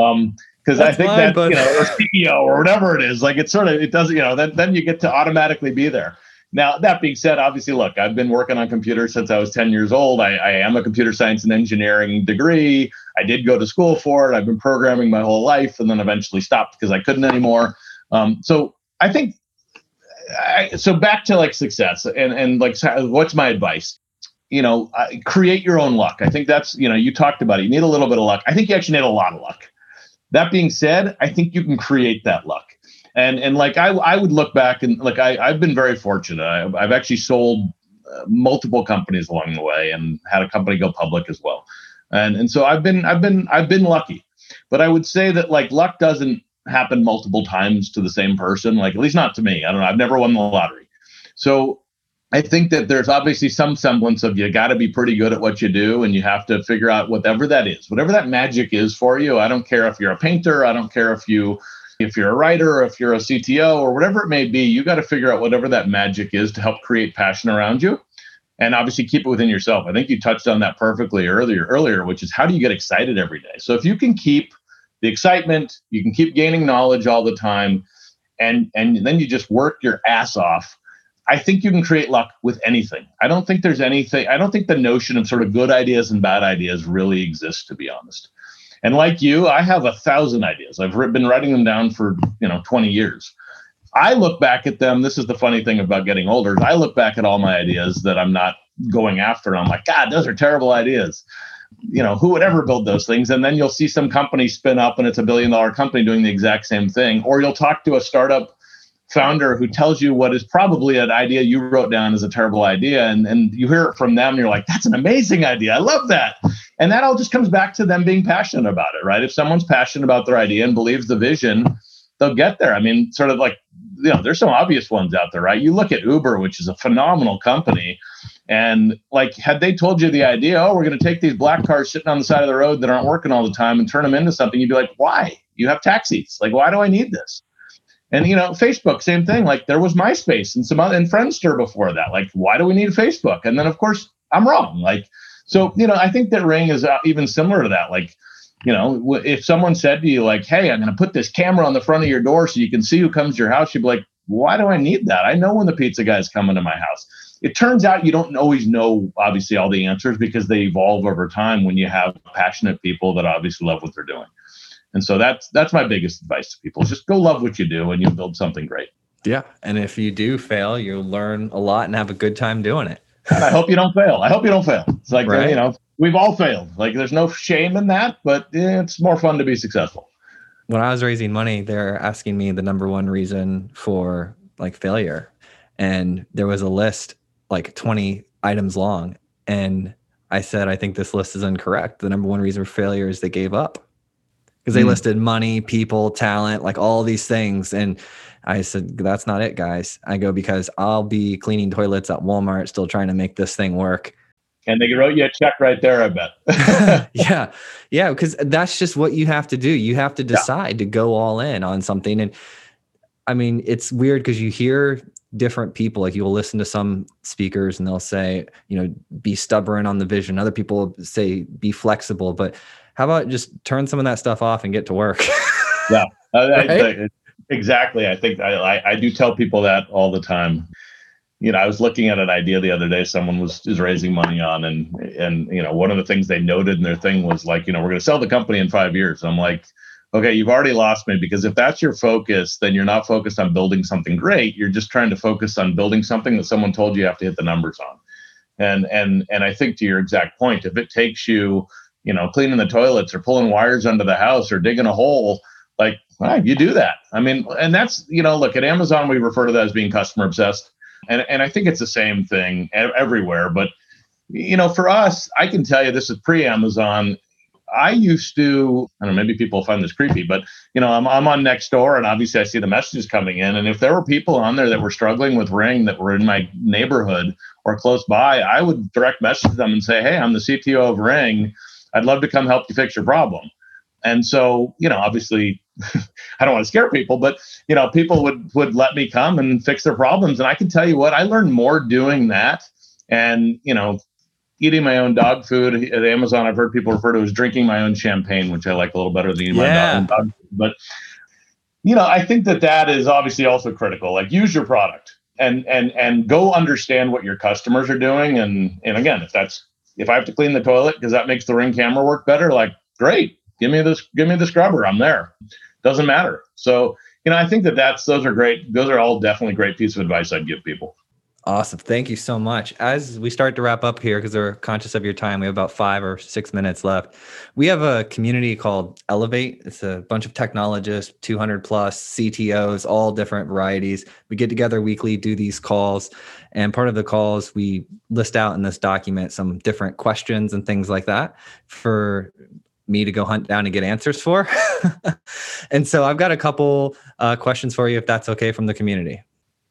Um, because I think that but... you know, or CEO or whatever it is, like it's sort of it doesn't, you know, then then you get to automatically be there. Now that being said, obviously, look, I've been working on computers since I was 10 years old. I, I am a computer science and engineering degree. I did go to school for it. I've been programming my whole life, and then eventually stopped because I couldn't anymore. Um, so I think I, so back to like success and and like what's my advice? You know create your own luck. I think that's you know you talked about it. You need a little bit of luck. I think you actually need a lot of luck. That being said i think you can create that luck. And and like i i would look back and like i i've been very fortunate. I, i've actually sold uh, multiple companies along the way and had a company go public as well. And and so i've been i've been i've been lucky. But i would say that like luck doesn't happen multiple times to the same person. Like at least not to me. I don't know. I've never won the lottery. So I think that there's obviously some semblance of you got to be pretty good at what you do and you have to figure out whatever that is. Whatever that magic is for you. I don't care if you're a painter, I don't care if you if you're a writer if you're a CTO or whatever it may be, you got to figure out whatever that magic is to help create passion around you. And obviously keep it within yourself. I think you touched on that perfectly earlier earlier, which is how do you get excited every day? So if you can keep the excitement you can keep gaining knowledge all the time and and then you just work your ass off. I think you can create luck with anything. I don't think there's anything i don't think the notion of sort of good ideas and bad ideas really exists to be honest. And like you i have a thousand ideas. I've been writing them down for you know 20 years. I look back at them this is the funny thing about getting older i look back at all my ideas that i'm not going after and i'm like god those are terrible ideas you know, who would ever build those things? And then you'll see some company spin up and it's a billion dollar company doing the exact same thing. Or you'll talk to a startup founder who tells you what is probably an idea you wrote down as a terrible idea. And, and you hear it from them and you're like, that's an amazing idea. I love that. And that all just comes back to them being passionate about it, right? If someone's passionate about their idea and believes the vision, they'll get there. I mean, sort of like you know, there's some obvious ones out there, right? You look at Uber, which is a phenomenal company, and like, had they told you the idea, oh, we're going to take these black cars sitting on the side of the road that aren't working all the time and turn them into something, you'd be like, why? You have taxis. Like, why do I need this? And you know, Facebook, same thing. Like there was MySpace and some other and Friendster before that. Like, why do we need Facebook? And then of course I'm wrong. Like, so you know, I think that Ring is uh, even similar to that. Like, you know, if someone said to you like, "Hey, I'm going to put this camera on the front of your door so you can see who comes to your house," you'd be like, "Why do I need that? I know when the pizza guy's coming to my house." It turns out you don't always know, obviously, all the answers because they evolve over time when you have passionate people that obviously love what they're doing. And so that's that's my biggest advice to people: just go love what you do, and you'll build something great. Yeah, and if you do fail, you'll learn a lot and have a good time doing it. I hope you don't fail. I hope you don't fail. It's like right? you know we've all failed. Like there's no shame in that, but it's more fun to be successful. When I was raising money, they're asking me the number one reason for like failure, and there was a list like 20 items long, and I said I think this list is incorrect. The number one reason for failure is they gave up because they mm. listed money, people, talent, like all these things. And I said, that's not it, guys. I go, because I'll be cleaning toilets at Walmart, still trying to make this thing work. And they wrote you a check right there, I bet. yeah. Yeah. Because that's just what you have to do. You have to decide yeah. to go all in on something. And I mean, it's weird because you hear different people, like you'll listen to some speakers and they'll say, you know, be stubborn on the vision. Other people say, be flexible. But how about just turn some of that stuff off and get to work? yeah, right? I, I, exactly. I think I, I do tell people that all the time. You know, I was looking at an idea the other day. Someone was is raising money on, and and you know, one of the things they noted in their thing was like, you know, we're going to sell the company in five years. I'm like, okay, you've already lost me because if that's your focus, then you're not focused on building something great. You're just trying to focus on building something that someone told you you have to hit the numbers on. And and and I think to your exact point, if it takes you you know, cleaning the toilets or pulling wires under the house or digging a hole, like you do that. I mean, and that's you know, look at Amazon. We refer to that as being customer obsessed, and and I think it's the same thing everywhere. But you know, for us, I can tell you this is pre-Amazon. I used to, I don't know, maybe people find this creepy, but you know, I'm, I'm on Nextdoor and obviously I see the messages coming in. And if there were people on there that were struggling with Ring that were in my neighborhood or close by, I would direct message them and say, Hey, I'm the CTO of Ring. I'd love to come help you fix your problem. And so, you know, obviously, I don't want to scare people, but you know, people would would let me come and fix their problems. And I can tell you what, I learned more doing that, and you know, eating my own dog food at Amazon. I've heard people refer to as drinking my own champagne, which I like a little better than eating yeah. my own dog food. But you know, I think that that is obviously also critical. Like, use your product and and and go understand what your customers are doing. And and again, if that's if I have to clean the toilet because that makes the ring camera work better, like great, give me this, give me the scrubber. I'm there. Doesn't matter. So you know, I think that that's those are great. Those are all definitely great piece of advice I'd give people. Awesome. Thank you so much. As we start to wrap up here, because we're conscious of your time, we have about five or six minutes left. We have a community called Elevate. It's a bunch of technologists, 200 plus CTOs, all different varieties. We get together weekly, do these calls. And part of the calls, we list out in this document some different questions and things like that for me to go hunt down and get answers for. and so I've got a couple uh, questions for you, if that's okay, from the community.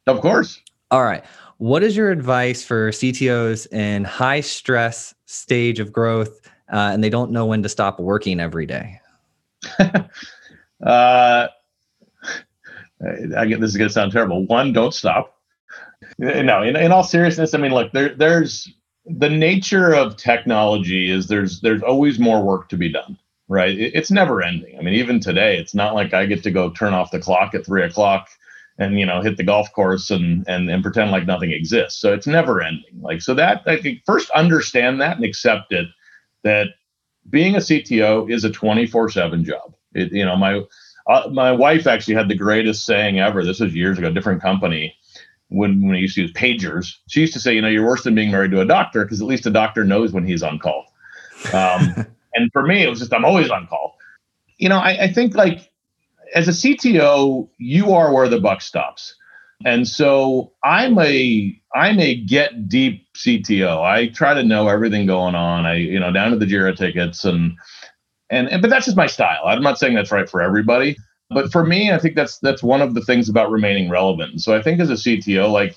Of course. All right. What is your advice for CTOs in high stress stage of growth uh, and they don't know when to stop working every day? uh, I get this is going to sound terrible. One, don't stop. No, in, in all seriousness, I mean, look, there, there's the nature of technology is there's there's always more work to be done, right? It, it's never ending. I mean, even today, it's not like I get to go turn off the clock at three o'clock and you know hit the golf course and and and pretend like nothing exists. So it's never ending. Like so that i think first understand that and accept it that being a cto is a 24/7 job. It, you know my uh, my wife actually had the greatest saying ever this was years ago different company when when I used to use pagers. She used to say you know you're worse than being married to a doctor because at least a doctor knows when he's on call. Um, and for me it was just i'm always on call. You know I, I think like as a CTO, you are where the buck stops. And so I'm a I'm a get deep CTO. I try to know everything going on. I you know down to the Jira tickets and and, and but that's just my style. I'm not saying that's right for everybody. But for me, I think that's that's one of the things about remaining relevant. So I think as a CTO, like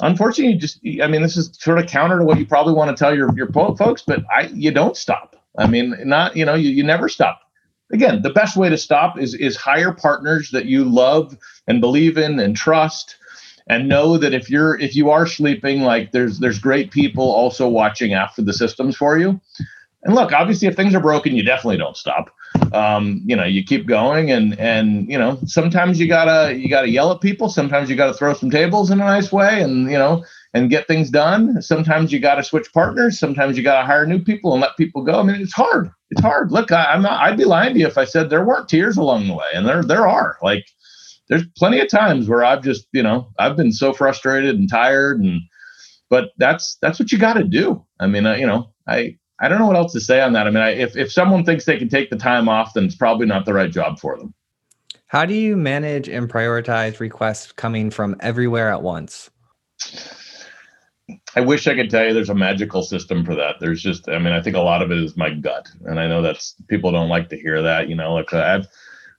unfortunately, just I mean, this is sort of counter to what you probably want to tell your your folks, but I you don't stop. I mean, not you know, you, you never stop. Again, the best way to stop is is hire partners that you love and believe in and trust and know that if you're if you are sleeping like there's there's great people also watching after the systems for you. And look obviously if things are broken you definitely don't stop. Um, you know you keep going and and you know sometimes you gotta you gotta yell at people. Sometimes you gotta throw some tables in a nice way and you know and get things done sometimes you gotta switch partners sometimes you gotta hire new people and let people go i mean it's hard it's hard look I, i'm not i'd be lying to you if i said there weren't tears along the way and there there are like there's plenty of times where I've just, you know, I've been so frustrated and tired and but that's that's what you got to do. I mean, you know, I I don't know what else to say on that. I mean, I, if if someone thinks they can take the time off, then it's probably not the right job for them. How do you manage and prioritize requests coming from everywhere at once? I wish I could tell you there's a magical system for that. There's just, I mean, I think a lot of it is my gut, and I know that's people don't like to hear that. You know, like uh, I've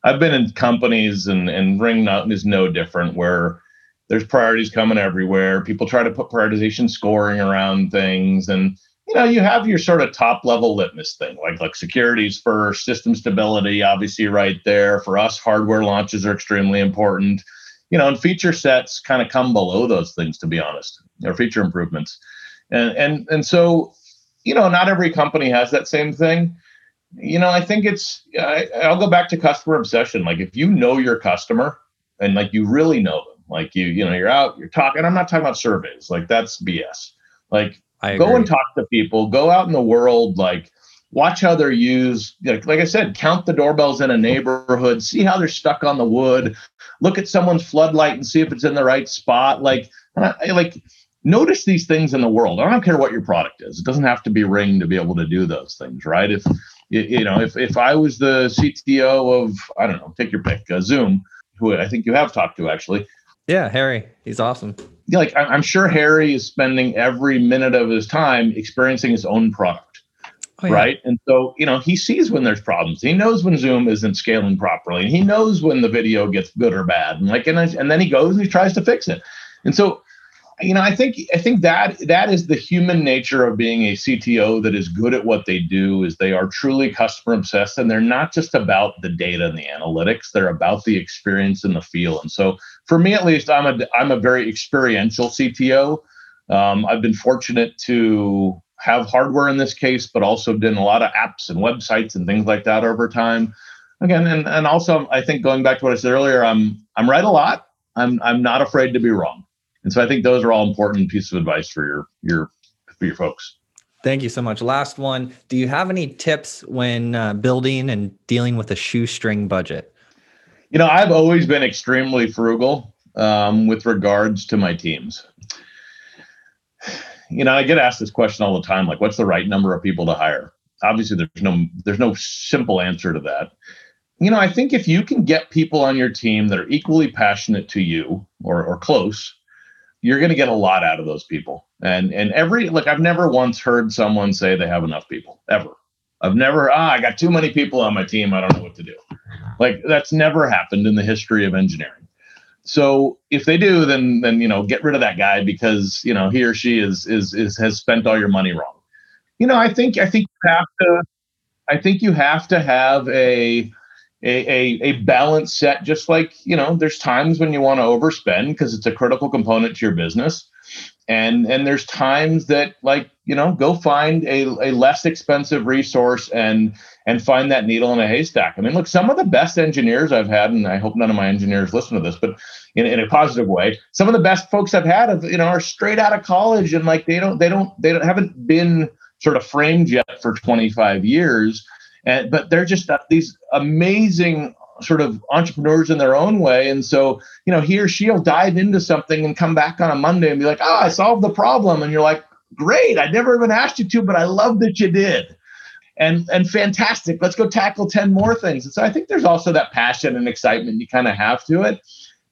I've been in companies and and Ring is no different where there's priorities coming everywhere. People try to put prioritization scoring around things and you know you have your sort of top level litmus thing like like securities first system stability obviously right there for us hardware launches are extremely important you know and feature sets kind of come below those things to be honest or feature improvements and and and so you know not every company has that same thing you know, I think it's, I, I'll go back to customer obsession. Like if you know your customer and like you really know them, like you, you know, you're out, you're talking, I'm not talking about surveys, like that's BS. Like go and talk to people, go out in the world, like watch how they're used. Like, like I said, count the doorbells in a neighborhood, see how they're stuck on the wood, look at someone's floodlight and see if it's in the right spot. Like, like, notice these things in the world. I don't care what your product is. It doesn't have to be Ring to be able to do those things, right? If you know, if, if I was the CTO of, I don't know, take your pick, uh, Zoom, who I think you have talked to actually. Yeah, Harry, he's awesome. Yeah, like I'm sure Harry is spending every minute of his time experiencing his own product. Oh, yeah. Right. And so, you know, he sees when there's problems. He knows when Zoom isn't scaling properly. And he knows when the video gets good or bad. And like, and, and then he goes and he tries to fix it. And so you know, I think I think that that is the human nature of being a CTO that is good at what they do is they are truly customer obsessed and they're not just about the data and the analytics, they're about the experience and the feel. And so for me at least, I'm a I'm a very experiential CTO. Um, I've been fortunate to have hardware in this case, but also done a lot of apps and websites and things like that over time. Again, and, and also I think going back to what I said earlier, I'm I'm right a lot. I'm I'm not afraid to be wrong. And so I think those are all important pieces of advice for your your for your folks. Thank you so much. Last one. Do you have any tips when uh, building and dealing with a shoestring budget? You know, I've always been extremely frugal um, with regards to my teams. You know, I get asked this question all the time, like, what's the right number of people to hire? Obviously, there's no there's no simple answer to that. You know, I think if you can get people on your team that are equally passionate to you or or close, you're going to get a lot out of those people. And and every like I've never once heard someone say they have enough people ever. I've never ah I got too many people on my team. I don't know what to do. Like that's never happened in the history of engineering. So if they do, then then you know get rid of that guy because you know he or she is is is has spent all your money wrong. You know I think I think you have to I think you have to have a a, a, a balance set, just like, you know, there's times when you want to overspend because it's a critical component to your business. And and there's times that like, you know, go find a, a less expensive resource and and find that needle in a haystack. I mean, look, some of the best engineers I've had, and I hope none of my engineers listen to this, but in, in a positive way, some of the best folks I've had, have, you know, are straight out of college and like they don't, they don't, they don't, haven't been sort of framed yet for 25 years and but they're just these amazing sort of entrepreneurs in their own way. And so, you know, he or she'll dive into something and come back on a Monday and be like, oh, I solved the problem. And you're like, great. I never even asked you to, but I love that you did. And and fantastic. Let's go tackle 10 more things. And so I think there's also that passion and excitement you kind of have to it.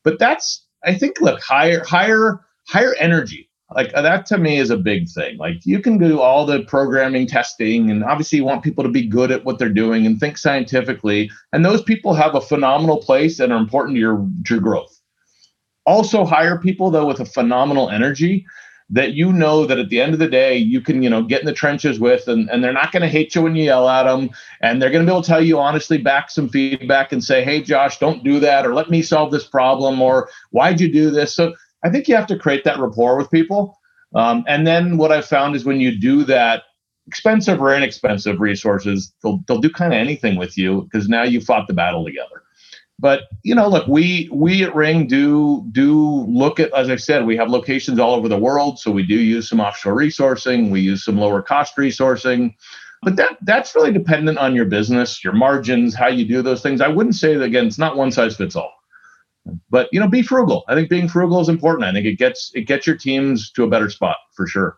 But that's I think look, higher, higher, higher energy Like uh, that to me is a big thing. Like you can do all the programming testing, and obviously you want people to be good at what they're doing and think scientifically. And those people have a phenomenal place and are important to your, to your growth. Also, hire people though with a phenomenal energy that you know that at the end of the day you can you know get in the trenches with and, and they're not going to hate you when you yell at them and they're going to be able to tell you honestly back some feedback and say hey josh don't do that or let me solve this problem or why'd you do this? So i think you have to create that rapport with people. Um, and then what i've found is when you do that expensive or inexpensive resources they'll, they'll do kind of anything with you because now you fought the battle together but you know look we we at ring do do look at as i said we have locations all over the world. So we do use some offshore resourcing. We use some lower cost resourcing. But that that's really dependent on your business your margins how you do those things. I wouldn't say that again it's not one size fits all. But you know be frugal. I think being frugal is important. I think it gets it gets your teams to a better spot for sure